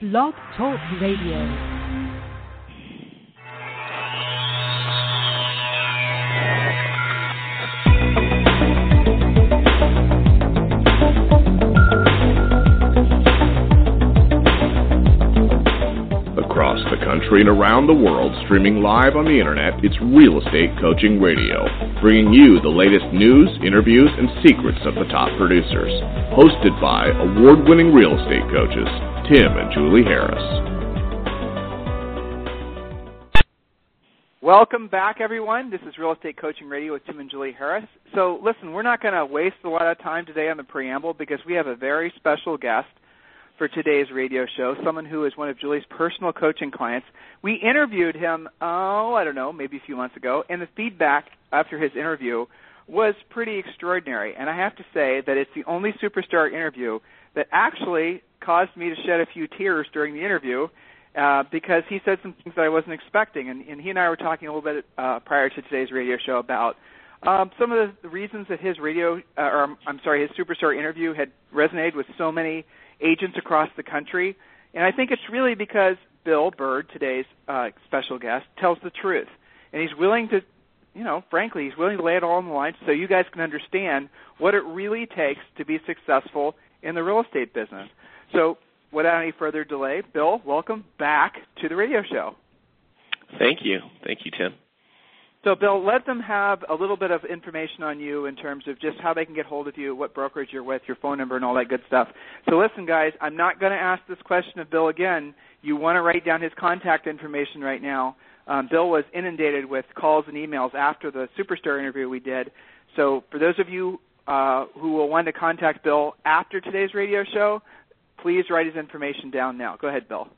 Blog Talk Radio. Country and around the world, streaming live on the internet, it's Real Estate Coaching Radio, bringing you the latest news, interviews, and secrets of the top producers. Hosted by award winning real estate coaches, Tim and Julie Harris. Welcome back, everyone. This is Real Estate Coaching Radio with Tim and Julie Harris. So, listen, we're not going to waste a lot of time today on the preamble because we have a very special guest for today's radio show, someone who is one of Julie's personal coaching clients. We interviewed him, oh, I don't know, maybe a few months ago, and the feedback after his interview was pretty extraordinary. And I have to say that it's the only superstar interview that actually caused me to shed a few tears during the interview uh, because he said some things that I wasn't expecting. And, and he and I were talking a little bit uh, prior to today's radio show about um, some of the reasons that his radio, uh, or I'm sorry, his superstar interview had resonated with so many agents across the country. And I think it's really because Bill Bird, today's uh, special guest, tells the truth. And he's willing to, you know, frankly, he's willing to lay it all on the line so you guys can understand what it really takes to be successful in the real estate business. So, without any further delay, Bill, welcome back to the radio show. Thank you. Thank you, Tim. So, Bill, let them have a little bit of information on you in terms of just how they can get hold of you, what brokerage you're with, your phone number, and all that good stuff. So, listen, guys, I'm not going to ask this question of Bill again. You want to write down his contact information right now. Um, Bill was inundated with calls and emails after the superstar interview we did. So, for those of you uh, who will want to contact Bill after today's radio show, please write his information down now. Go ahead, Bill.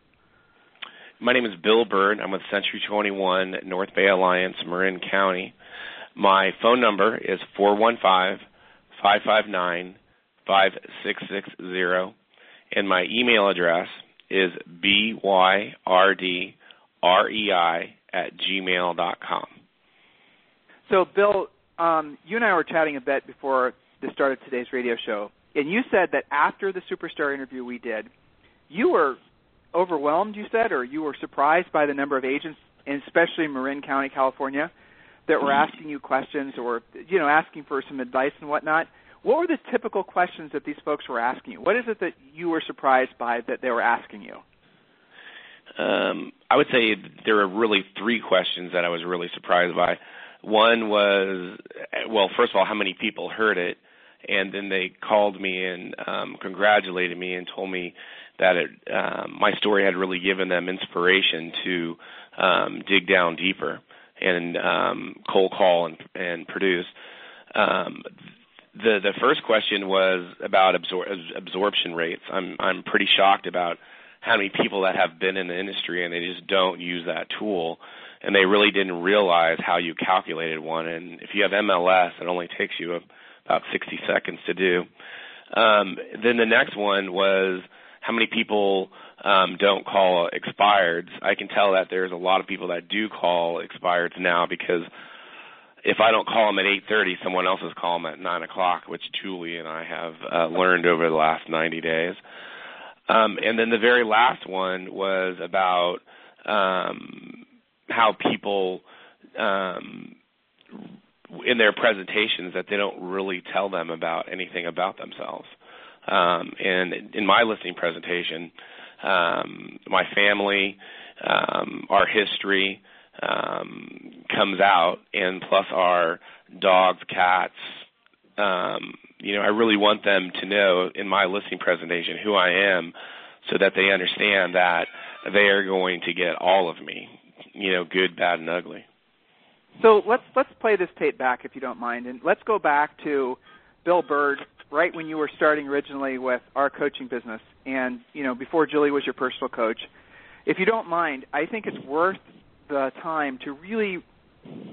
My name is Bill Bird. I'm with Century 21 North Bay Alliance, Marin County. My phone number is 415 559 5660, and my email address is byrdrei at gmail.com. So, Bill, um, you and I were chatting a bit before the start of today's radio show, and you said that after the superstar interview we did, you were overwhelmed, you said, or you were surprised by the number of agents, and especially in Marin County, California, that were asking you questions or you know asking for some advice and whatnot. What were the typical questions that these folks were asking you? What is it that you were surprised by that they were asking you? Um, I would say there were really three questions that I was really surprised by. One was, well, first of all, how many people heard it, and then they called me and um, congratulated me and told me that it, um, my story had really given them inspiration to um, dig down deeper and um, cold call and, and produce. Um, the the first question was about absor- absorption rates. I'm I'm pretty shocked about how many people that have been in the industry and they just don't use that tool and they really didn't realize how you calculated one and if you have MLS it only takes you about 60 seconds to do. Um, then the next one was how many people um, don't call expireds. I can tell that there's a lot of people that do call expireds now because if I don't call them at 8:30, someone else is calling them at 9 o'clock, which Julie and I have uh, learned over the last 90 days. Um, and then the very last one was about um, how people um, in their presentations that they don't really tell them about anything about themselves. Um, and in my listening presentation, um, my family, um, our history um, comes out, and plus our dogs, cats. Um, you know, I really want them to know in my listening presentation who I am, so that they understand that they are going to get all of me. You know, good, bad, and ugly. So let's let's play this tape back if you don't mind, and let's go back to Bill Bird right when you were starting originally with our coaching business, and you know before Julie was your personal coach. If you don't mind, I think it's worth the time to really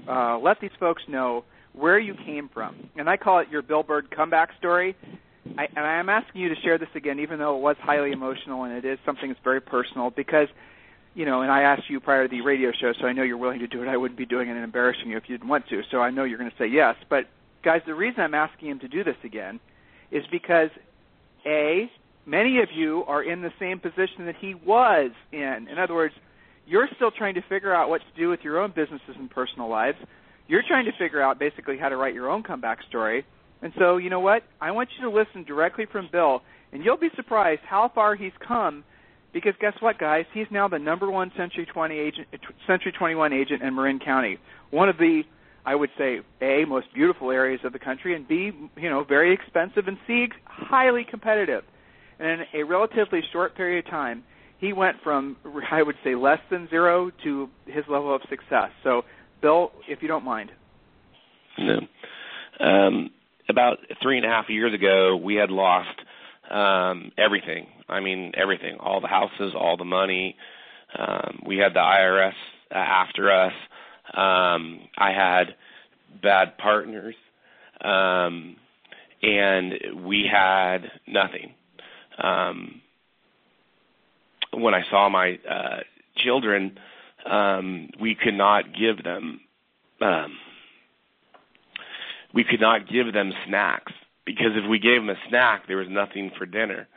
uh, let these folks know where you came from, and I call it your Bill Bird comeback story. I, and I am asking you to share this again, even though it was highly emotional and it is something that's very personal, because you know, and I asked you prior to the radio show, so I know you're willing to do it. I wouldn't be doing it and embarrassing you if you didn't want to. So I know you're going to say yes. But guys, the reason I'm asking him to do this again is because a many of you are in the same position that he was in. In other words, you're still trying to figure out what to do with your own businesses and personal lives. You're trying to figure out basically how to write your own comeback story. And so, you know what? I want you to listen directly from Bill, and you'll be surprised how far he's come. Because guess what, guys? He's now the number one Century 20 agent, Century 21 agent in Marin County. One of the, I would say, a most beautiful areas of the country, and b, you know, very expensive, and c, highly competitive. And in a relatively short period of time, he went from I would say less than zero to his level of success. So, Bill, if you don't mind. No. Um, about three and a half years ago, we had lost um, everything. I mean, everything. All the houses, all the money. Um, we had the IRS after us. Um, I had bad partners, um, and we had nothing. Um, when I saw my uh, children, um, we could not give them um, we could not give them snacks because if we gave them a snack, there was nothing for dinner.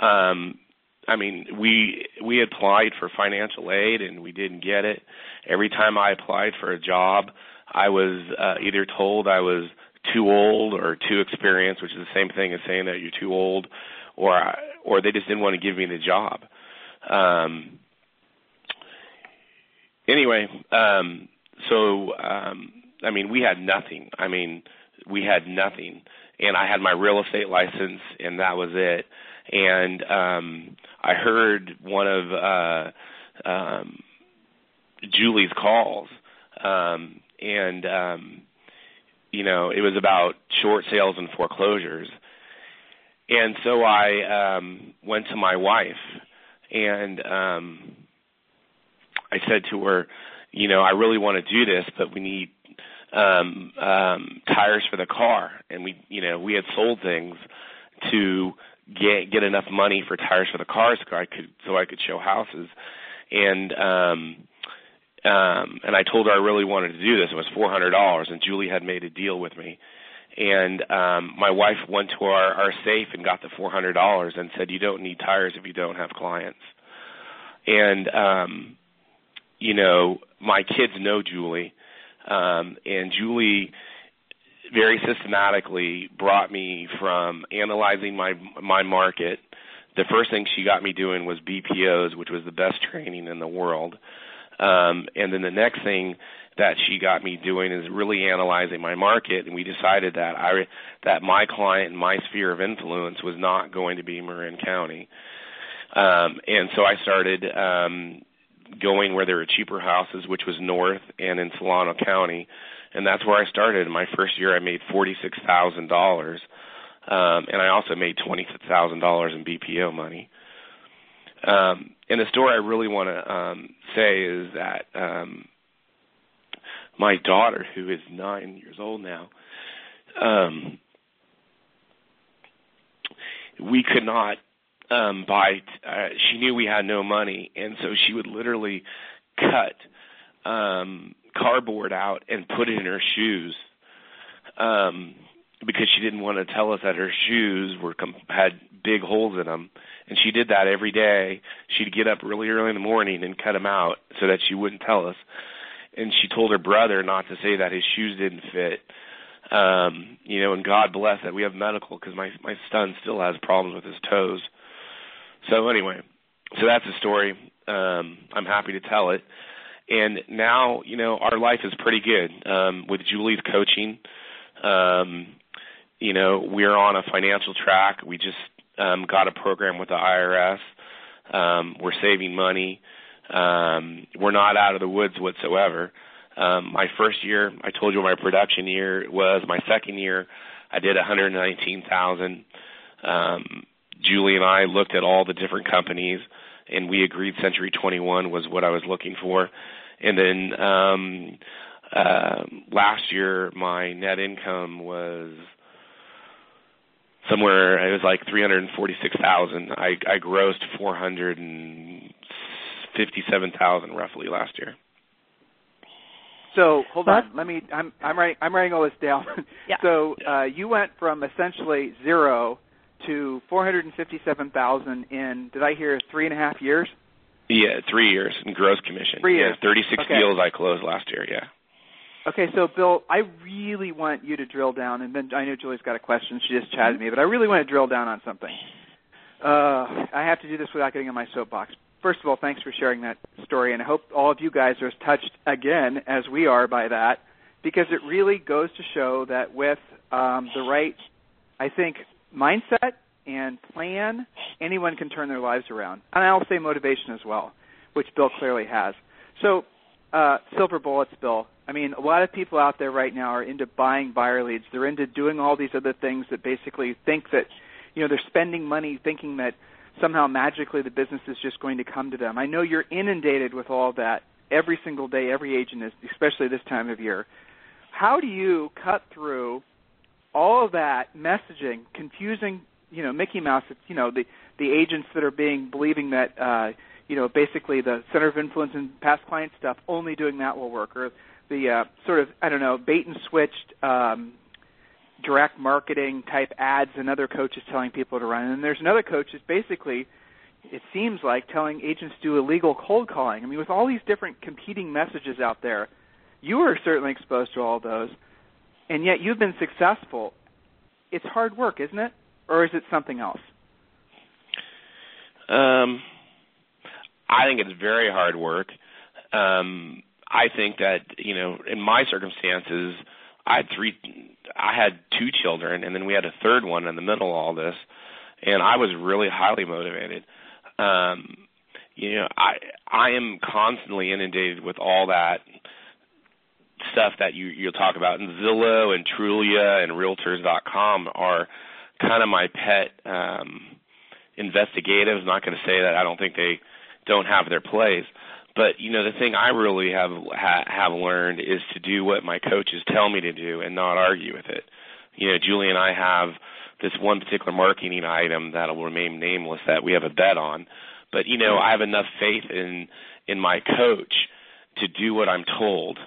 Um, I mean, we we applied for financial aid and we didn't get it. Every time I applied for a job, I was uh, either told I was too old or too experienced, which is the same thing as saying that you're too old, or or they just didn't want to give me the job. Um, anyway, um, so um, I mean, we had nothing. I mean, we had nothing, and I had my real estate license, and that was it. And um, I heard one of uh, um, Julie's calls, um, and um, you know, it was about short sales and foreclosures. And so I um, went to my wife and um I said to her, you know, I really want to do this, but we need um um tires for the car and we you know, we had sold things to get get enough money for tires for the cars so I could so I could show houses. And um um and I told her I really wanted to do this. It was four hundred dollars and Julie had made a deal with me and um my wife went to our our safe and got the four hundred dollars and said you don't need tires if you don't have clients and um you know my kids know julie um and julie very systematically brought me from analyzing my my market. The first thing she got me doing was bpos which was the best training in the world. Um and then the next thing that she got me doing is really analyzing my market and we decided that I that my client and my sphere of influence was not going to be Marin County. Um and so I started um going where there were cheaper houses which was north and in Solano County and that's where I started. In my first year I made $46,000. Um and I also made $20,000 in BPO money. Um and the story I really want to um say is that um my daughter, who is nine years old now, um, we could not um, buy. Uh, she knew we had no money, and so she would literally cut um, cardboard out and put it in her shoes. Um, because she didn't want to tell us that her shoes were had big holes in them, and she did that every day. She'd get up really early in the morning and cut them out so that she wouldn't tell us and she told her brother not to say that his shoes didn't fit. Um, you know, and God bless that we have medical because my my son still has problems with his toes. So anyway, so that's the story. Um, I'm happy to tell it. And now, you know, our life is pretty good um, with Julie's coaching. Um, you know, we're on a financial track. We just um, got a program with the IRS. Um, we're saving money. Um, we're not out of the woods whatsoever. Um, my first year, I told you my production year was. My second year, I did 119,000. Um, Julie and I looked at all the different companies, and we agreed Century 21 was what I was looking for. And then um, uh, last year, my net income was somewhere. It was like 346,000. I, I grossed 400 and roughly last year. So hold on, let me. I'm I'm writing I'm writing all this down. Yeah. So uh, you went from essentially zero to 457,000 in, did I hear, three and a half years? Yeah, three years in gross commission. Three years. Yeah, 36 okay. deals I closed last year, yeah. Okay, so Bill, I really want you to drill down, and then I know Julie's got a question. She just chatted me, but I really want to drill down on something. Uh, I have to do this without getting on my soapbox. First of all, thanks for sharing that story, and I hope all of you guys are as touched again as we are by that, because it really goes to show that with um, the right, I think, mindset and plan, anyone can turn their lives around. And I'll say motivation as well, which Bill clearly has. So, uh, silver bullets, Bill. I mean, a lot of people out there right now are into buying buyer leads. They're into doing all these other things that basically think that, you know, they're spending money thinking that somehow magically the business is just going to come to them. I know you're inundated with all that every single day. Every agent is, especially this time of year. How do you cut through all of that messaging, confusing, you know, Mickey Mouse? It's, you know, the the agents that are being believing that, uh, you know, basically the center of influence and past client stuff, only doing that will work, or the uh, sort of I don't know bait and switched um, direct marketing type ads and other coaches telling people to run. And there's another coach that's basically it seems like telling agents to do illegal cold calling. I mean, with all these different competing messages out there, you are certainly exposed to all those, and yet you've been successful. It's hard work, isn't it? Or is it something else? Um, I think it's very hard work. Um, I think that you know, in my circumstances, I had three, I had two children, and then we had a third one in the middle of all this, and I was really highly motivated. Um, you know, I I am constantly inundated with all that stuff that you you'll talk about, and Zillow and Trulia and Realtors.com are kind of my pet um, investigatives. I'm not going to say that I don't think they don't have their place but you know, the thing I really have ha, have learned is to do what my coaches tell me to do and not argue with it. You know, Julie and I have this one particular marketing item that'll remain nameless that we have a bet on. But you know, I have enough faith in in my coach to do what I'm told.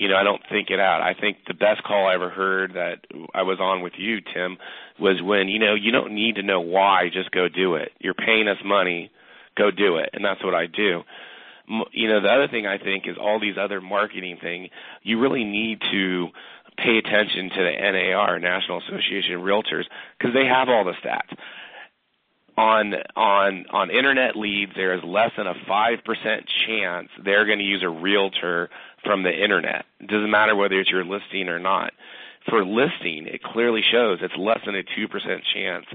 You know, I don't think it out. I think the best call I ever heard that I was on with you, Tim, was when, you know, you don't need to know why, just go do it. You're paying us money, go do it. And that's what I do you know the other thing I think is all these other marketing thing. You really need to pay attention to the NAR, National Association of Realtors, because they have all the stats. On on on internet leads, there is less than a five percent chance they're going to use a realtor from the internet. It doesn't matter whether it's your listing or not. For listing, it clearly shows it's less than a two percent chance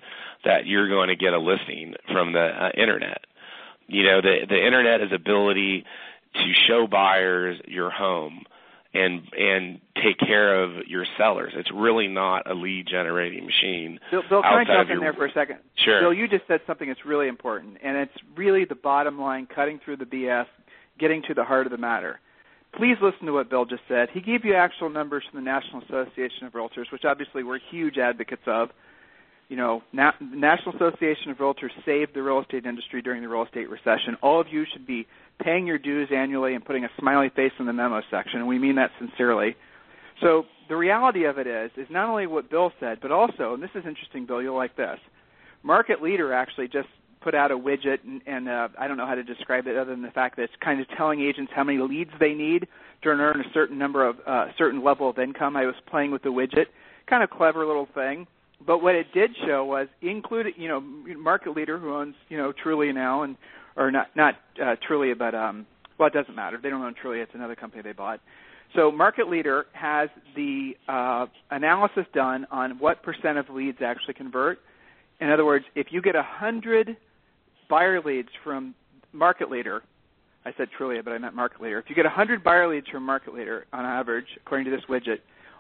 that you're going to get a listing from the uh, internet. You know, the the internet is ability to show buyers your home and and take care of your sellers. It's really not a lead generating machine. Bill, Bill can I jump in there for a second? Sure. Bill, you just said something that's really important, and it's really the bottom line, cutting through the BS, getting to the heart of the matter. Please listen to what Bill just said. He gave you actual numbers from the National Association of Realtors, which obviously we're huge advocates of you know, Na- National Association of Realtors saved the real estate industry during the real estate recession. All of you should be paying your dues annually and putting a smiley face in the memo section, and we mean that sincerely. So the reality of it is, is not only what Bill said, but also, and this is interesting, Bill, you'll like this. Market Leader actually just put out a widget, and, and uh, I don't know how to describe it other than the fact that it's kind of telling agents how many leads they need to earn a certain number of, uh, certain level of income. I was playing with the widget, kind of clever little thing but what it did show was included, you know, market leader who owns, you know, Trulia now, and or not not uh, Trulia, but um, well, it doesn't matter. They don't own Trulia; it's another company they bought. So market leader has the uh, analysis done on what percent of leads actually convert. In other words, if you get a hundred buyer leads from market leader, I said Trulia, but I meant market leader. If you get a hundred buyer leads from market leader on average, according to this widget,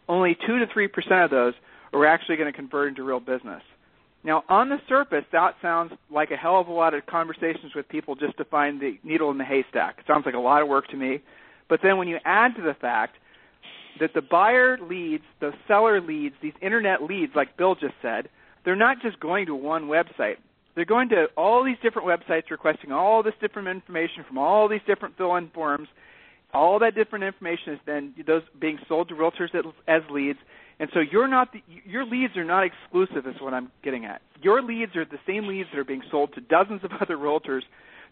only two to three percent of those we're actually going to convert into real business. Now, on the surface, that sounds like a hell of a lot of conversations with people just to find the needle in the haystack. It sounds like a lot of work to me. But then when you add to the fact that the buyer leads, the seller leads, these internet leads, like Bill just said, they're not just going to one website. They're going to all these different websites requesting all this different information from all these different fill-in forms. All that different information is then those being sold to realtors as leads, And so you're not the, your leads are not exclusive is what I'm getting at. Your leads are the same leads that are being sold to dozens of other realtors.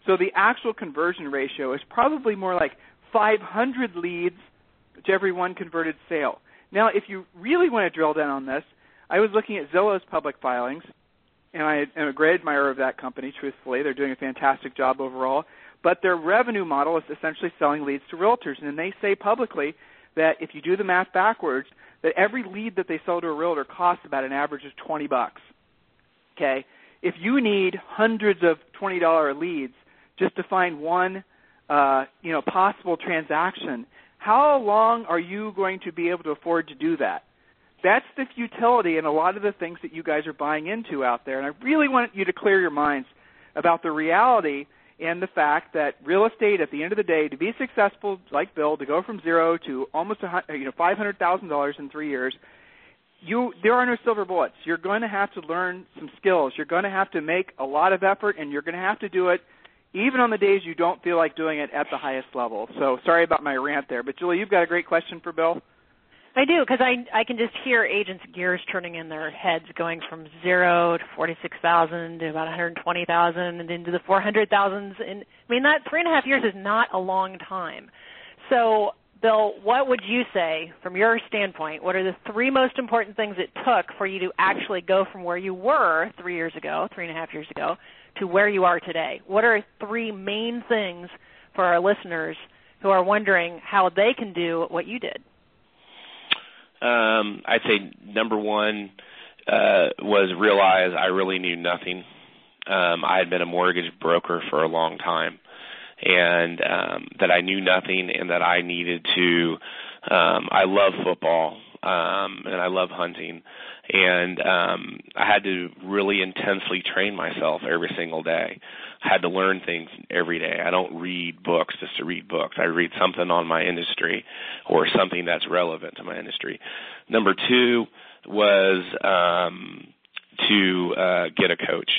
So the actual conversion ratio is probably more like 500 leads to every one converted sale. Now, if you really want to drill down on this, I was looking at Zillow's public filings, and I am a great admirer of that company, truthfully. They're doing a fantastic job overall. But their revenue model is essentially selling leads to realtors. And they say publicly that if you do the math backwards, that every lead that they sell to a realtor costs about an average of 20 bucks. Okay? If you need hundreds of $20 leads just to find one uh, you know, possible transaction, how long are you going to be able to afford to do that? That's the futility in a lot of the things that you guys are buying into out there. And I really want you to clear your minds about the reality and the fact that real estate, at the end of the day, to be successful, like Bill, to go from zero to almost a, you know five hundred thousand dollars in three years, you there are no silver bullets. You're going to have to learn some skills. You're going to have to make a lot of effort, and you're going to have to do it even on the days you don't feel like doing it at the highest level. So sorry about my rant there, but Julie, you've got a great question for Bill. I do because I I can just hear agents' gears turning in their heads, going from zero to forty six thousand to about one hundred twenty thousand, and into the four hundred thousands. And I mean that three and a half years is not a long time. So, Bill, what would you say from your standpoint? What are the three most important things it took for you to actually go from where you were three years ago, three and a half years ago, to where you are today? What are three main things for our listeners who are wondering how they can do what you did? Um, I'd say number one uh, was realize I really knew nothing. Um, I had been a mortgage broker for a long time, and um, that I knew nothing, and that I needed to. Um, I love football, um, and I love hunting, and um, I had to really intensely train myself every single day. I had to learn things every day. I don't read books just to read books. I read something on my industry or something that's relevant to my industry. Number two was um, to uh, get a coach,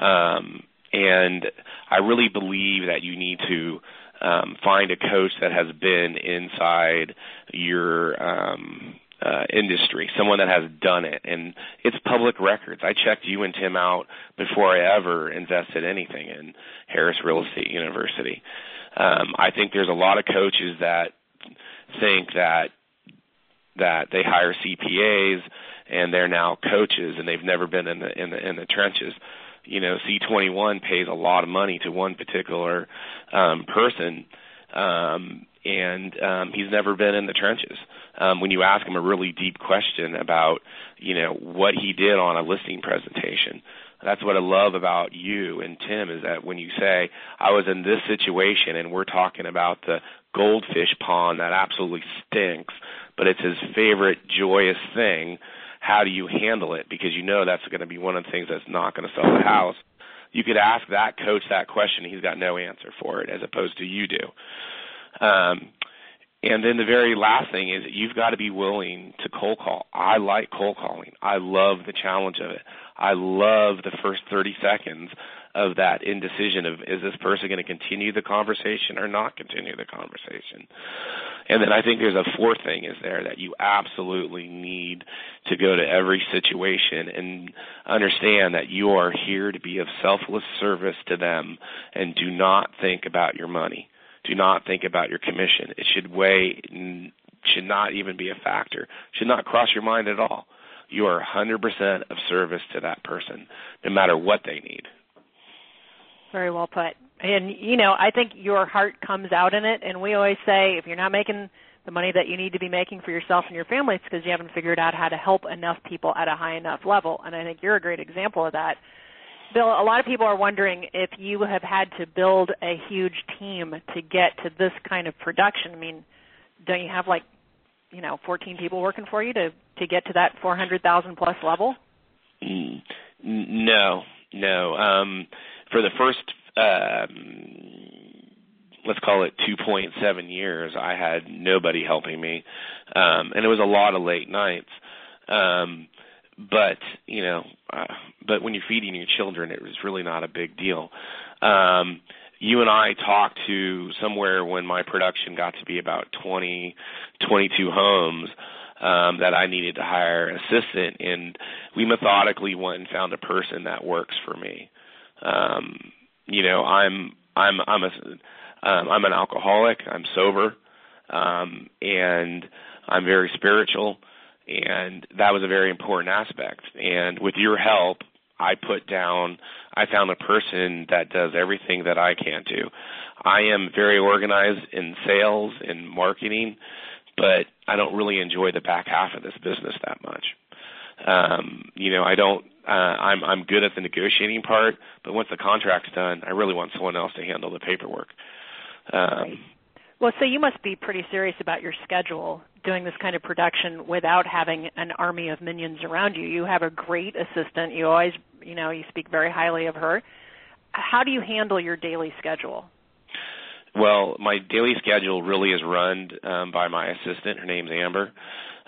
um, and I really believe that you need to um, find a coach that has been inside your um, uh, industry, someone that has done it, and it's public records. I checked you and Tim out before I ever invested anything in Harris Real Estate University. Um, I think there's a lot of coaches that think that that they hire CPAs and they're now coaches and they've never been in the in the in the trenches. You know, C21 pays a lot of money to one particular um, person um, and um, he's never been in the trenches. Um, when you ask him a really deep question about, you know, what he did on a listing presentation, that's what I love about you and Tim is that when you say I was in this situation and we're talking about the goldfish pond that absolutely stinks, but it's his favorite joyous thing. How do you handle it? Because you know that's going to be one of the things that's not going to sell the house. You could ask that coach that question, he's got no answer for it, as opposed to you do. Um, and then the very last thing is you've got to be willing to cold call. I like cold calling. I love the challenge of it. I love the first 30 seconds of that indecision of is this person going to continue the conversation or not continue the conversation. And then I think there's a fourth thing is there that you absolutely need to go to every situation and understand that you are here to be of selfless service to them and do not think about your money do not think about your commission. It should weigh, should not even be a factor, should not cross your mind at all. You are 100% of service to that person, no matter what they need. Very well put. And, you know, I think your heart comes out in it. And we always say if you're not making the money that you need to be making for yourself and your family, it's because you haven't figured out how to help enough people at a high enough level. And I think you're a great example of that. Bill, a lot of people are wondering if you have had to build a huge team to get to this kind of production. I mean, don't you have like, you know, 14 people working for you to to get to that 400,000 plus level? Mm, no, no. Um, for the first, um, let's call it 2.7 years, I had nobody helping me, um, and it was a lot of late nights. Um, but you know, uh, but when you're feeding your children, it was really not a big deal. Um, you and I talked to somewhere when my production got to be about 20, 22 homes. um, that I needed to hire an assistant, and we methodically went and found a person that works for me. Um, you know, I'm I'm I'm a um, I'm an alcoholic. I'm sober, um, and I'm very spiritual, and that was a very important aspect. And with your help, I put down. I found a person that does everything that I can't do. I am very organized in sales and marketing, but I don't really enjoy the back half of this business that much. Um, you know, I don't. Uh, I'm I'm good at the negotiating part, but once the contract's done, I really want someone else to handle the paperwork. Um, well, so you must be pretty serious about your schedule doing this kind of production without having an army of minions around you. You have a great assistant. You always, you know, you speak very highly of her. How do you handle your daily schedule? Well, my daily schedule really is run um, by my assistant. Her name's Amber,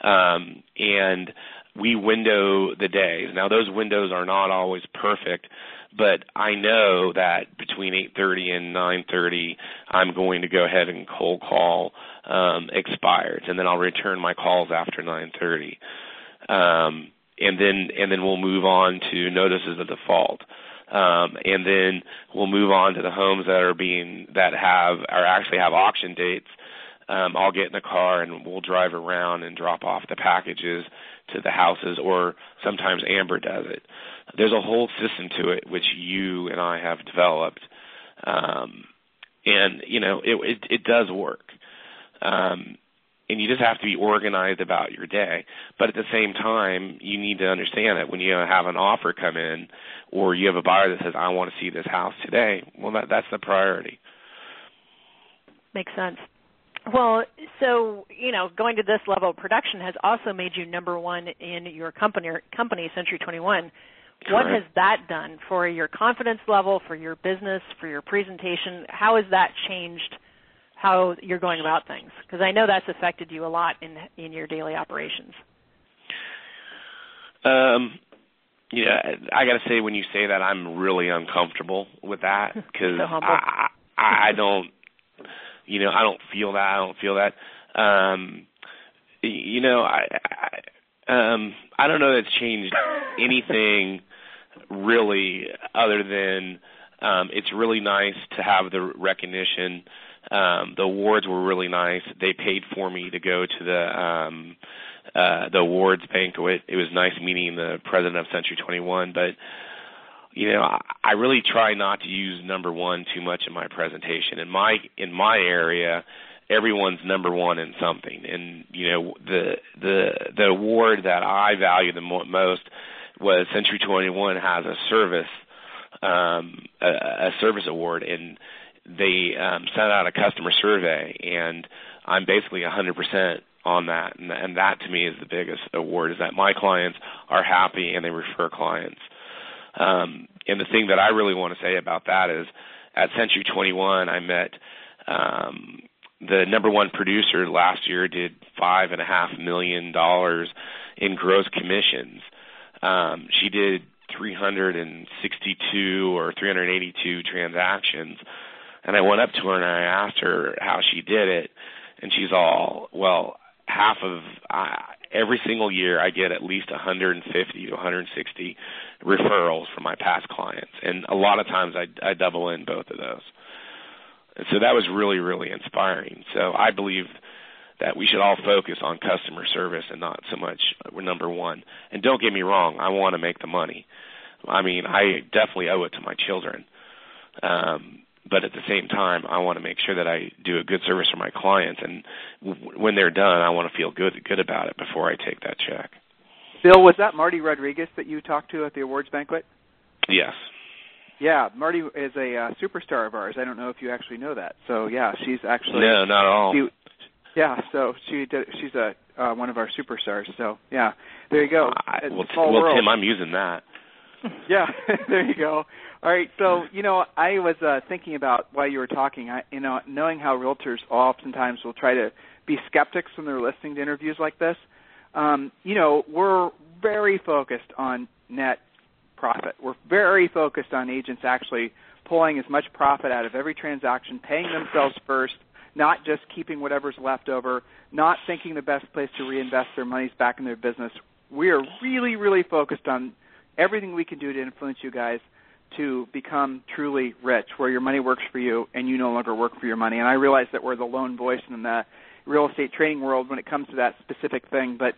um, and we window the days. Now, those windows are not always perfect, but I know that between 8:30 and 9:30, I'm going to go ahead and cold call um, expires, and then I'll return my calls after 9:30, um, and then and then we'll move on to notices of default. Um, and then we'll move on to the homes that are being that have or actually have auction dates. Um, I'll get in the car and we'll drive around and drop off the packages to the houses, or sometimes Amber does it. There's a whole system to it which you and I have developed, um, and you know it, it, it does work. Um, and you just have to be organized about your day. But at the same time, you need to understand that when you have an offer come in, or you have a buyer that says, "I want to see this house today," well, that, that's the priority. Makes sense. Well, so you know, going to this level of production has also made you number one in your company, company Century 21. What has that done for your confidence level, for your business, for your presentation? How has that changed how you're going about things? Because I know that's affected you a lot in in your daily operations. Um, yeah, I got to say when you say that, I'm really uncomfortable with that because so I, I I don't, you know, I don't feel that. I don't feel that. Um, you know, I, I um I don't know that it's changed anything really other than um it's really nice to have the recognition um, the awards were really nice. They paid for me to go to the um, uh, the awards banquet. It was nice meeting the president of Century 21, but you know, I, I really try not to use number one too much in my presentation. In my in my area, everyone's number one in something, and you know, the the the award that I value the mo- most was Century 21 has a service um, a, a service award, and they um, sent out a customer survey, and I'm basically 100% on that, and, and that to me is the biggest award is that my clients are happy and they refer clients. Um, and the thing that I really want to say about that is, at Century 21, I met um, the number one producer last year did five and a half million dollars in gross commissions. Um, she did 362 or 382 transactions and I went up to her and I asked her how she did it, and she's all, well, half of every single year I get at least 150 to 160 referrals from my past clients, and a lot of times I, I double in both of those. And so that was really, really inspiring. So I believe that we should all focus on customer service and not so much number one. And don't get me wrong, I want to make the money. I mean, I definitely owe it to my children. Um, but at the same time, I want to make sure that I do a good service for my clients, and w- when they're done, I want to feel good good about it before I take that check. Bill, was that Marty Rodriguez that you talked to at the awards banquet? Yes. Yeah, Marty is a uh, superstar of ours. I don't know if you actually know that. So yeah, she's actually no, not at all. She, yeah, so she did, she's a uh, one of our superstars. So yeah, there you go. I, well, well Tim, I'm using that. yeah, there you go. All right, so you know, I was uh, thinking about while you were talking, I, you know, knowing how realtors oftentimes will try to be skeptics when they're listening to interviews like this. Um, you know, we're very focused on net profit. We're very focused on agents actually pulling as much profit out of every transaction, paying themselves first, not just keeping whatever's left over, not thinking the best place to reinvest their money is back in their business. We are really, really focused on everything we can do to influence you guys to become truly rich, where your money works for you and you no longer work for your money. And I realize that we're the lone voice in the real estate trading world when it comes to that specific thing, but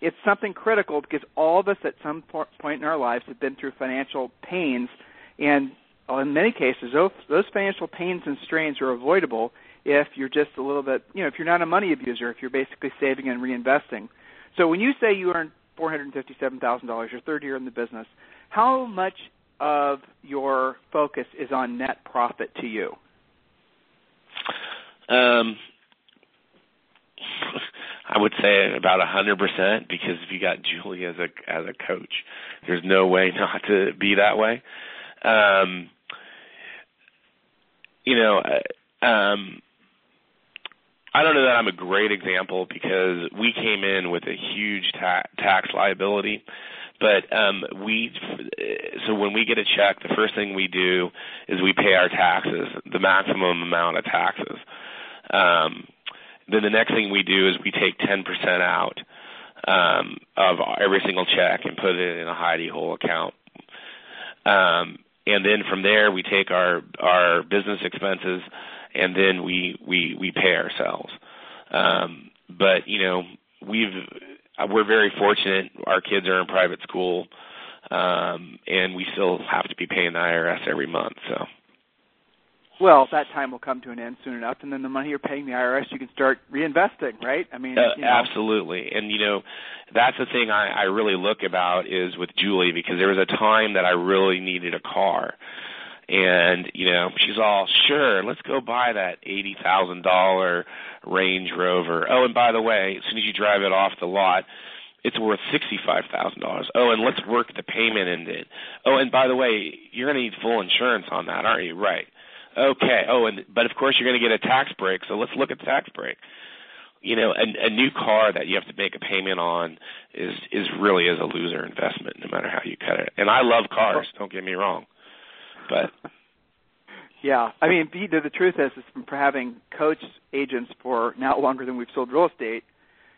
it's something critical because all of us at some point in our lives have been through financial pains, and in many cases, those, financial pains and strains are avoidable if you're just a little bit, you know, if you're not a money abuser, if you're basically saving and reinvesting. So when you say you earned $457,000 your third year in the business, how much of your focus is on net profit to you? Um, I would say about a hundred percent because if you got Julie as a as a coach, there's no way not to be that way. Um, you know, uh, um, I don't know that I'm a great example because we came in with a huge ta- tax liability. But um, we, so when we get a check, the first thing we do is we pay our taxes, the maximum amount of taxes. Um, then the next thing we do is we take 10% out um, of every single check and put it in a hidey hole account. Um, and then from there we take our our business expenses and then we we we pay ourselves. Um, but you know, we've we're very fortunate. Our kids are in private school, um, and we still have to be paying the IRS every month. So. Well, that time will come to an end soon enough, and then the money you're paying the IRS, you can start reinvesting, right? I mean, uh, you know. absolutely. And you know, that's the thing I, I really look about is with Julie because there was a time that I really needed a car, and you know she's all sure let's go buy that eighty thousand dollar range rover. Oh and by the way as soon as you drive it off the lot it's worth sixty five thousand dollars. Oh and let's work the payment in it. Oh and by the way you're going to need full insurance on that aren't you? Right. Okay. Oh and but of course you're going to get a tax break so let's look at the tax break. You know a, a new car that you have to make a payment on is is really is a loser investment no matter how you cut it. And i love cars don't get me wrong but yeah, I mean, the, truth is, is from having coached agents for now longer than we've sold real estate,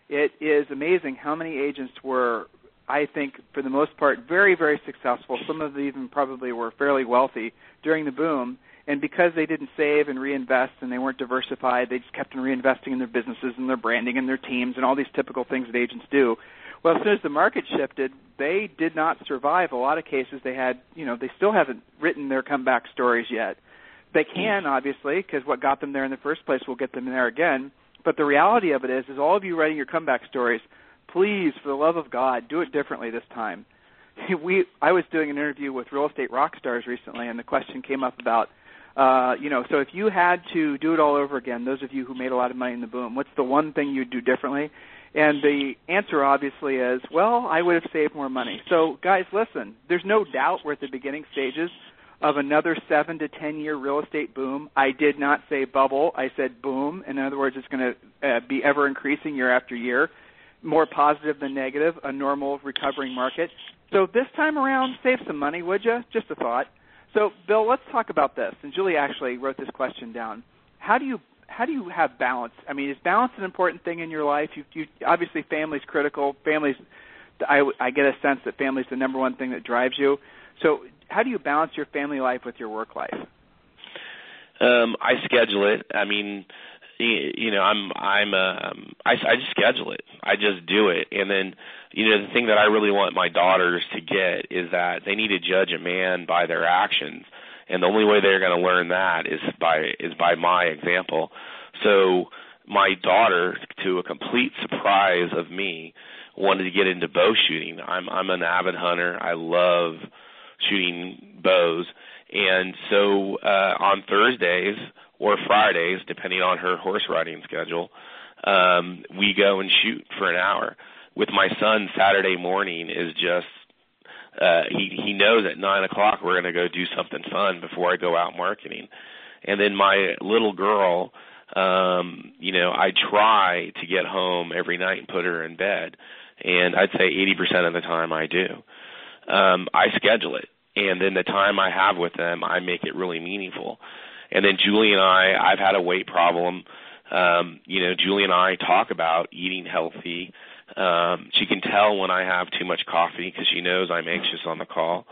it is amazing how many agents were, I think, for the most part, very, very successful. Some of them even probably were fairly wealthy during the boom. And because they didn't save and reinvest and they weren't diversified, they just kept on reinvesting in their businesses and their branding and their teams and all these typical things that agents do. Well, as soon as the market shifted, they did not survive. A lot of cases, they had, you know, they still haven't written their comeback stories yet. They can, obviously, because what got them there in the first place will get them there again. But the reality of it is, is all of you writing your comeback stories, please, for the love of God, do it differently this time. We, I was doing an interview with real estate rock stars recently, and the question came up about, uh, you know, so if you had to do it all over again, those of you who made a lot of money in the boom, what's the one thing you'd do differently? And the answer obviously is, well, I would have saved more money. So, guys, listen, there's no doubt we're at the beginning stages of another seven to ten year real estate boom. I did not say bubble, I said boom. In other words, it's going to uh, be ever increasing year after year, more positive than negative, a normal recovering market. So, this time around, save some money, would you? Just a thought. So, Bill, let's talk about this. And Julie actually wrote this question down. How do you how do you have balance? I mean, is balance an important thing in your life? You, you obviously family's critical. Family's, I, I get a sense that family's the number one thing that drives you. So, how do you balance your family life with your work life? Um, I schedule it. I mean, you know, I'm I'm um, I, I just schedule it. I just do it, and then you know the thing that I really want my daughters to get is that they need to judge a man by their actions and the only way they're going to learn that is by is by my example. So my daughter, to a complete surprise of me, wanted to get into bow shooting. I'm I'm an avid hunter. I love shooting bows, and so uh, on Thursdays or Fridays, depending on her horse riding schedule, um, we go and shoot for an hour. With my son, Saturday morning is just uh, he he knows at nine o'clock we're going to go do something fun before I go out marketing, and then my little girl, um, you know, I try to get home every night and put her in bed, and I'd say eighty percent of the time I do. Um, I schedule it, and then the time I have with them, I make it really meaningful. And then Julie and I, I've had a weight problem Um, you know, Julie and I talk about eating healthy. Um, she can tell when I have too much coffee because she knows I'm anxious on the call,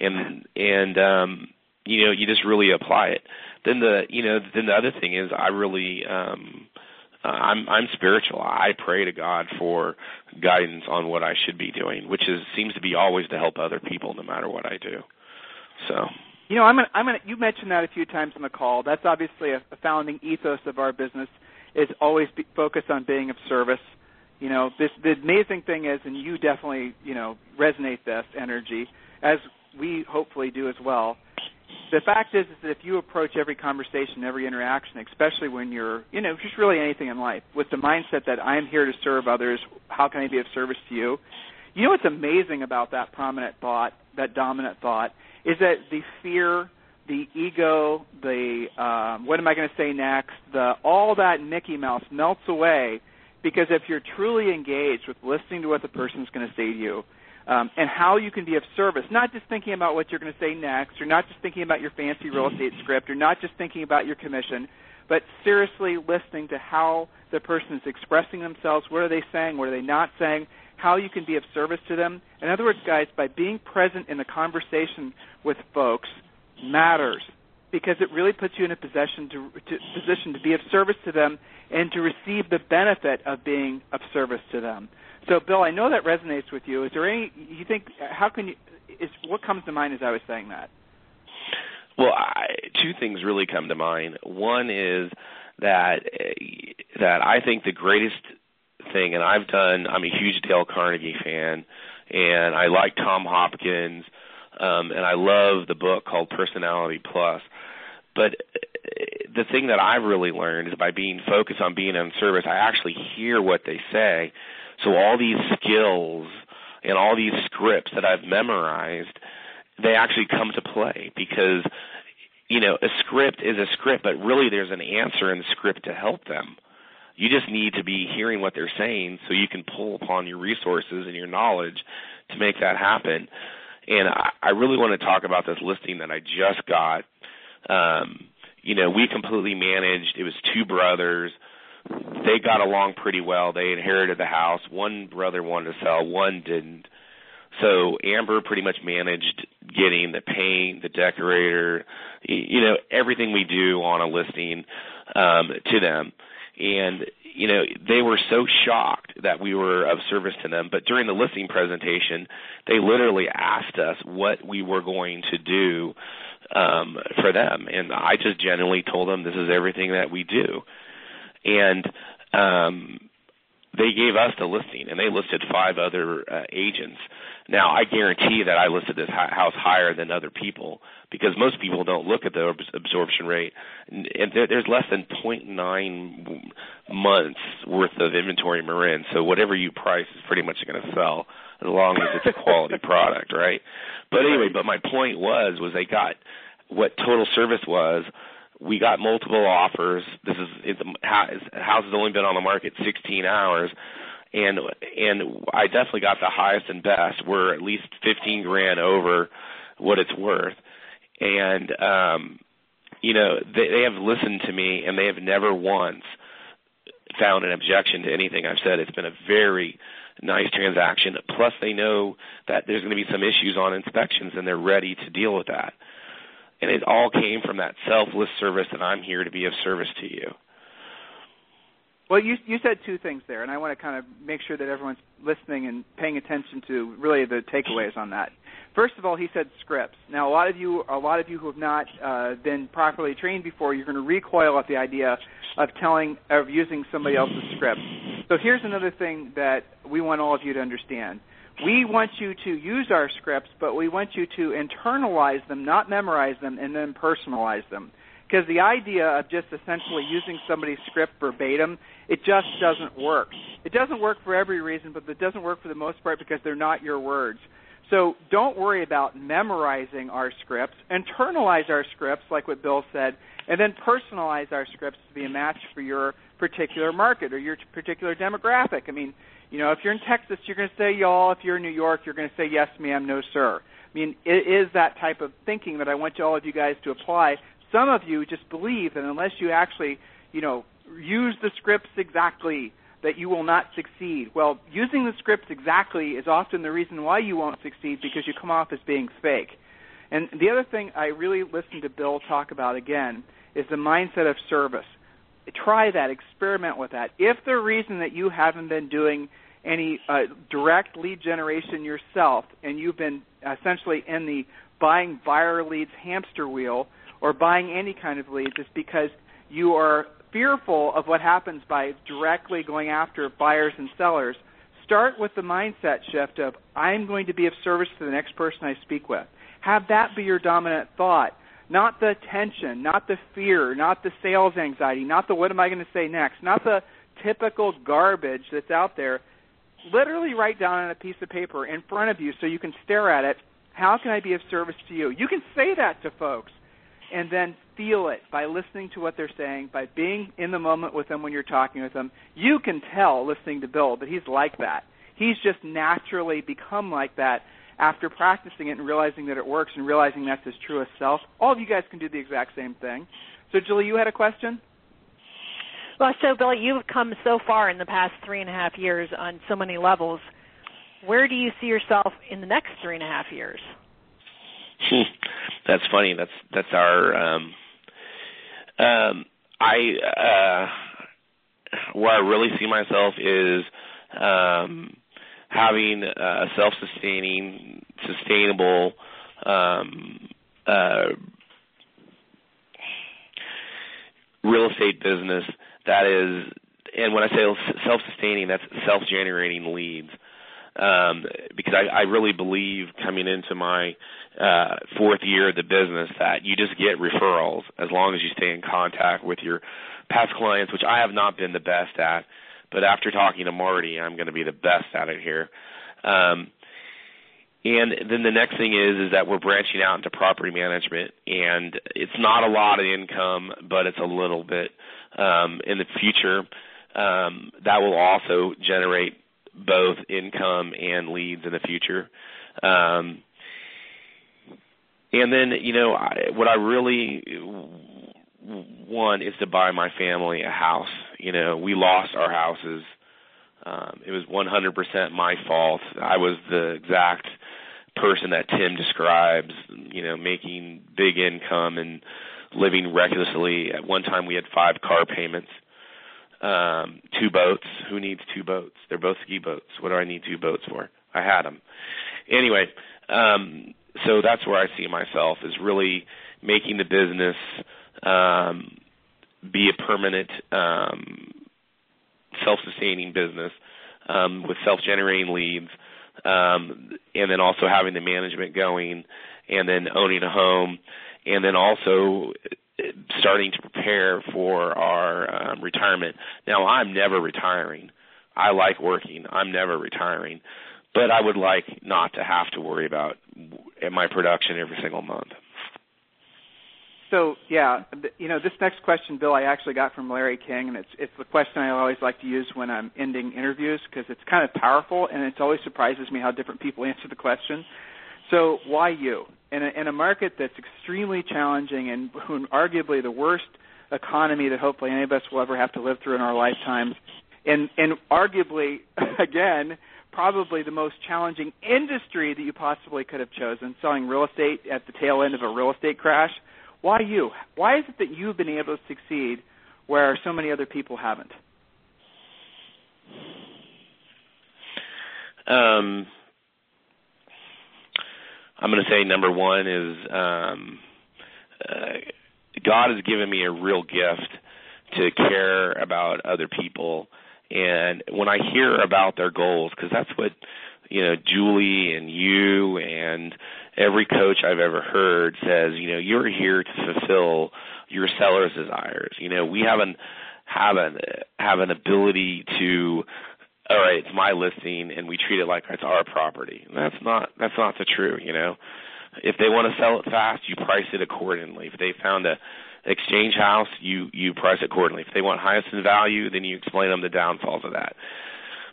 and and um, you know, you just really apply it. Then the you know, then the other thing is I really um, I'm I'm spiritual. I pray to God for guidance on what I should be doing, which is seems to be always to help other people, no matter what I do. So. You know, I'm gonna, I'm gonna, you mentioned that a few times on the call. That's obviously a, a founding ethos of our business is always be focused on being of service. You know, this the amazing thing is, and you definitely, you know, resonate this energy as we hopefully do as well. The fact is, is that if you approach every conversation, every interaction, especially when you're, you know, just really anything in life, with the mindset that I am here to serve others, how can I be of service to you? You know what's amazing about that prominent thought, that dominant thought, is that the fear, the ego, the um, what am I going to say next, the all that Mickey Mouse melts away because if you're truly engaged with listening to what the person's going to say to you. Um, and how you can be of service, not just thinking about what you're going to say next, or not just thinking about your fancy real estate script, or not just thinking about your commission, but seriously listening to how the person is expressing themselves. What are they saying? What are they not saying? how you can be of service to them. In other words, guys, by being present in the conversation with folks matters because it really puts you in a position to, to, position to be of service to them and to receive the benefit of being of service to them. So, Bill, I know that resonates with you. Is there any? You think? How can you? Is what comes to mind as I was saying that? Well, I, two things really come to mind. One is that that I think the greatest thing, and I've done. I'm a huge Dale Carnegie fan, and I like Tom Hopkins, um, and I love the book called Personality Plus. But uh, the thing that I've really learned is by being focused on being in service, I actually hear what they say. So all these skills and all these scripts that I've memorized, they actually come to play because you know a script is a script, but really there's an answer in the script to help them. You just need to be hearing what they're saying so you can pull upon your resources and your knowledge to make that happen. And I, I really want to talk about this listing that I just got. Um, you know, we completely managed. It was two brothers. They got along pretty well. They inherited the house. One brother wanted to sell, one didn't. So Amber pretty much managed getting the paint, the decorator, you know, everything we do on a listing um, to them and you know they were so shocked that we were of service to them but during the listing presentation they literally asked us what we were going to do um for them. And i just genuinely told them this is everything that we do. And um they gave us the listing and they listed five other uh, agents. Now i guarantee that i listed this house higher than other people because most people don't look at the absorption rate, and there's less than 0.9 months worth of inventory in Marin. So whatever you price is pretty much going to sell as long as it's a quality product, right? But anyway, but my point was was they got what total service was. We got multiple offers. This is it's, house has only been on the market 16 hours and and I definitely got the highest and best. We're at least fifteen grand over what it's worth, and um, you know they, they have listened to me, and they have never once found an objection to anything I've said. It's been a very nice transaction. Plus, they know that there's going to be some issues on inspections, and they're ready to deal with that. And it all came from that selfless service that I'm here to be of service to you. Well, you you said two things there, and I want to kind of make sure that everyone's listening and paying attention to really the takeaways on that. First of all, he said scripts. Now, a lot of you, a lot of you who have not uh, been properly trained before, you're going to recoil at the idea of telling, of using somebody else's script. So here's another thing that we want all of you to understand. We want you to use our scripts, but we want you to internalize them, not memorize them, and then personalize them. Because the idea of just essentially using somebody's script verbatim, it just doesn't work. It doesn't work for every reason, but it doesn't work for the most part because they're not your words. So don't worry about memorizing our scripts. Internalize our scripts, like what Bill said, and then personalize our scripts to be a match for your particular market or your particular demographic. I mean, you know, if you're in Texas, you're going to say y'all. If you're in New York, you're going to say yes, ma'am, no, sir. I mean, it is that type of thinking that I want all of you guys to apply. Some of you just believe that unless you actually, you know, use the scripts exactly that you will not succeed. Well, using the scripts exactly is often the reason why you won't succeed because you come off as being fake. And the other thing I really listened to Bill talk about again is the mindset of service. Try that, experiment with that. If the reason that you haven't been doing any uh, direct lead generation yourself and you've been essentially in the buying buyer leads hamster wheel or buying any kind of leads is because you are fearful of what happens by directly going after buyers and sellers, start with the mindset shift of I'm going to be of service to the next person I speak with. Have that be your dominant thought, not the tension, not the fear, not the sales anxiety, not the what am I going to say next, not the typical garbage that's out there. Literally write down on a piece of paper in front of you so you can stare at it, how can I be of service to you? You can say that to folks and then feel it by listening to what they're saying, by being in the moment with them when you're talking with them. You can tell listening to Bill that he's like that. He's just naturally become like that after practicing it and realizing that it works and realizing that's his truest self. All of you guys can do the exact same thing. So, Julie, you had a question? Well, so Bill, you've come so far in the past three and a half years on so many levels. Where do you see yourself in the next three and a half years? that's funny. That's that's our um, um, I uh, where I really see myself is um, having a self-sustaining, sustainable um, uh, real estate business that is, and when I say self-sustaining, that's self-generating leads. Um, because I, I really believe coming into my uh, fourth year of the business that you just get referrals as long as you stay in contact with your past clients, which I have not been the best at. But after talking to Marty, I'm going to be the best at it here. Um, and then the next thing is is that we're branching out into property management, and it's not a lot of income, but it's a little bit. Um, in the future, um, that will also generate both income and leads in the future. Um, and then, you know, I, what I really want is to buy my family a house. You know, we lost our houses. Um, it was 100% my fault. I was the exact person that Tim describes, you know, making big income and living recklessly. At one time, we had five car payments, um, two boats. Who needs two boats? They're both ski boats. What do I need two boats for? I had them. Anyway, um, so that's where I see myself is really making the business um, be a permanent um, self-sustaining business um, with self-generating leads, um, and then also having the management going, and then owning a home, and then also starting to prepare for our um, retirement. Now, I'm never retiring. I like working. I'm never retiring but I would like not to have to worry about my production every single month. So yeah, you know, this next question, Bill, I actually got from Larry King, and it's it's the question I always like to use when I'm ending interviews because it's kind of powerful, and it always surprises me how different people answer the question. So why you? In a, in a market that's extremely challenging and arguably the worst economy that hopefully any of us will ever have to live through in our lifetimes, and and arguably again probably the most challenging industry that you possibly could have chosen, selling real estate at the tail end of a real estate crash. Why you? Why is it that you've been able to succeed where so many other people haven't? Um, I'm going to say number one is um, uh, God has given me a real gift to care about other people and when I hear about their goals, because that's what you know Julie and you and every coach I've ever heard says, you know, you're here to fulfill your seller's desires. You know, we haven't have an have an ability to all right, it's my listing and we treat it like it's our property. That's not that's not the true, you know. If they want to sell it fast, you price it accordingly. If they found a exchange house, you you price it accordingly. If they want highest in value, then you explain them the downfalls of that.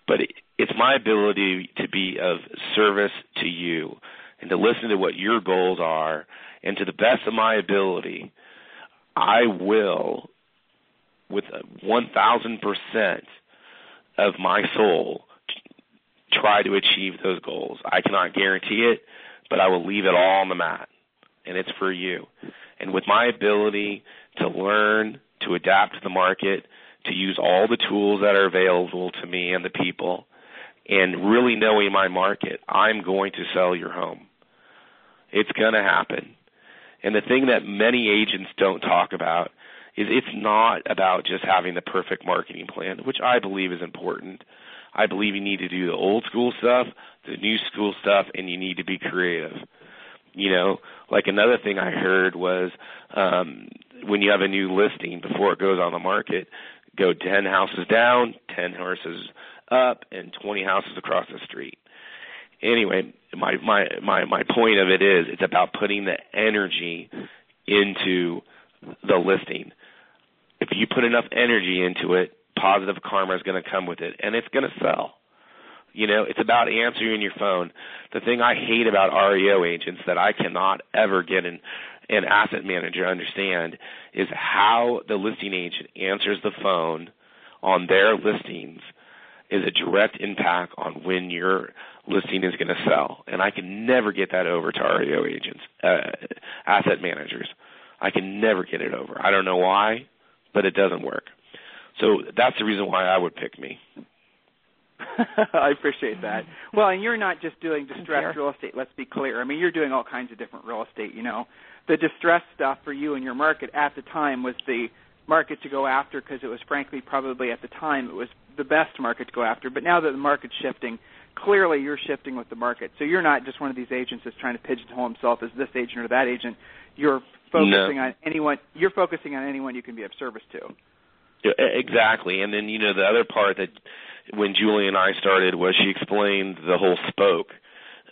But it, it's my ability to be of service to you and to listen to what your goals are, and to the best of my ability, I will with 1,000% of my soul try to achieve those goals. I cannot guarantee it, but I will leave it all on the mat, and it's for you. And with my ability to learn, to adapt to the market, to use all the tools that are available to me and the people, and really knowing my market, I'm going to sell your home. It's going to happen. And the thing that many agents don't talk about is it's not about just having the perfect marketing plan, which I believe is important. I believe you need to do the old school stuff, the new school stuff, and you need to be creative. You know, like another thing I heard was um when you have a new listing before it goes on the market, go 10 houses down, 10 horses up, and 20 houses across the street. Anyway, my my my my point of it is it's about putting the energy into the listing. If you put enough energy into it, positive karma is going to come with it, and it's going to sell. You know, it's about answering your phone. The thing I hate about REO agents that I cannot ever get an an asset manager to understand is how the listing agent answers the phone on their listings is a direct impact on when your listing is going to sell. And I can never get that over to REO agents, uh, asset managers. I can never get it over. I don't know why, but it doesn't work. So that's the reason why I would pick me. I appreciate that. Well, and you're not just doing distressed real estate. Let's be clear. I mean, you're doing all kinds of different real estate. You know, the distressed stuff for you and your market at the time was the market to go after because it was frankly probably at the time it was the best market to go after. But now that the market's shifting, clearly you're shifting with the market. So you're not just one of these agents that's trying to pigeonhole himself as this agent or that agent. You're focusing no. on anyone. You're focusing on anyone you can be of service to. Exactly, and then you know the other part that when Julie and I started was she explained the whole spoke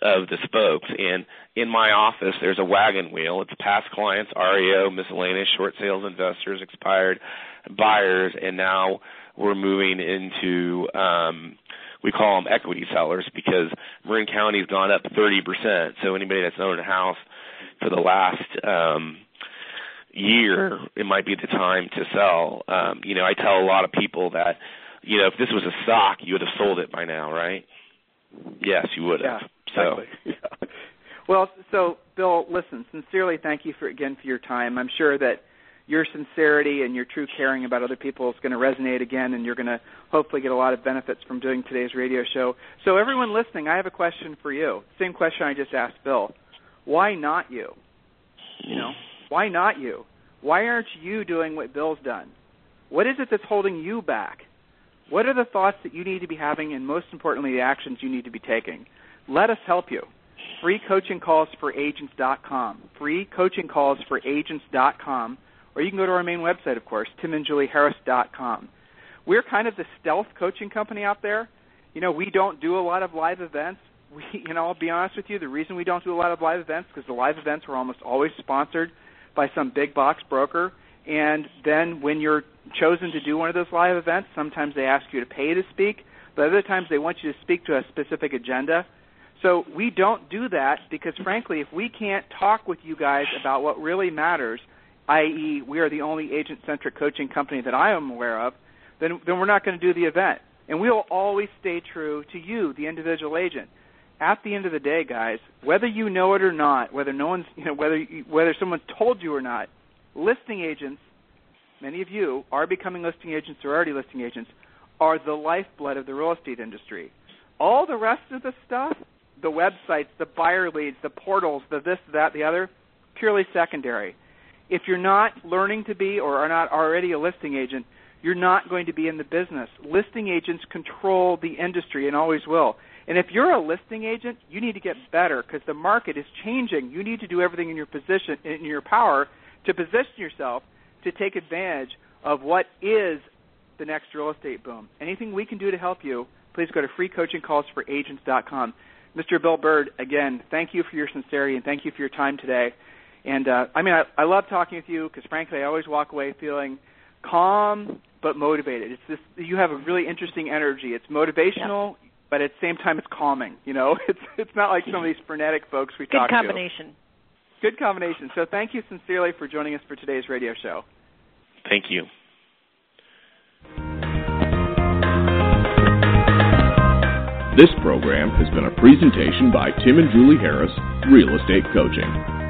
of the spokes. And in my office, there's a wagon wheel. It's past clients, REO, miscellaneous, short sales investors, expired buyers, and now we're moving into um, we call them equity sellers because Marin County's gone up 30%. So anybody that's owned a house for the last um, year, it might be the time to sell. Um, you know, I tell a lot of people that, you know, if this was a stock, you would have sold it by now, right? Yes, you would have. Yeah, exactly. So. Yeah. Well, so Bill, listen, sincerely thank you for again for your time. I'm sure that your sincerity and your true caring about other people is going to resonate again, and you're going to hopefully get a lot of benefits from doing today's radio show. So, everyone listening, I have a question for you. Same question I just asked Bill. Why not you? You know, why not you? Why aren't you doing what Bill's done? What is it that's holding you back? What are the thoughts that you need to be having, and most importantly, the actions you need to be taking? Let us help you. Free coaching calls for agents.com. Free coaching calls for agents.com. Or you can go to our main website, of course, timandjulieharris.com. We're kind of the stealth coaching company out there. You know, we don't do a lot of live events. We, you know, I'll be honest with you. The reason we don't do a lot of live events is because the live events are almost always sponsored by some big box broker. And then when you're chosen to do one of those live events, sometimes they ask you to pay to speak, but other times they want you to speak to a specific agenda. So we don't do that because, frankly, if we can't talk with you guys about what really matters, i.e., we are the only agent-centric coaching company that I am aware of, then then we're not going to do the event. And we will always stay true to you, the individual agent. At the end of the day, guys, whether you know it or not, whether no one's, you know, whether whether someone told you or not, listing agents, many of you are becoming listing agents or already listing agents, are the lifeblood of the real estate industry. All the rest of the stuff the websites, the buyer leads, the portals, the this, that, the other, purely secondary. If you're not learning to be or are not already a listing agent, you're not going to be in the business. Listing agents control the industry and always will. And if you're a listing agent, you need to get better because the market is changing. You need to do everything in your position in your power to position yourself to take advantage of what is the next real estate boom. Anything we can do to help you, please go to freecoachingcallsforagents.com. Mr. Bill Bird, again, thank you for your sincerity and thank you for your time today. And uh, I mean, I, I love talking with you because frankly, I always walk away feeling calm but motivated. It's this you have a really interesting energy. It's motivational, but at the same time, it's calming. You know, it's it's not like some of these frenetic folks we Good talk combination. to. Good combination. Good combination. So thank you sincerely for joining us for today's radio show. Thank you. This program has been a presentation by Tim and Julie Harris, Real Estate Coaching.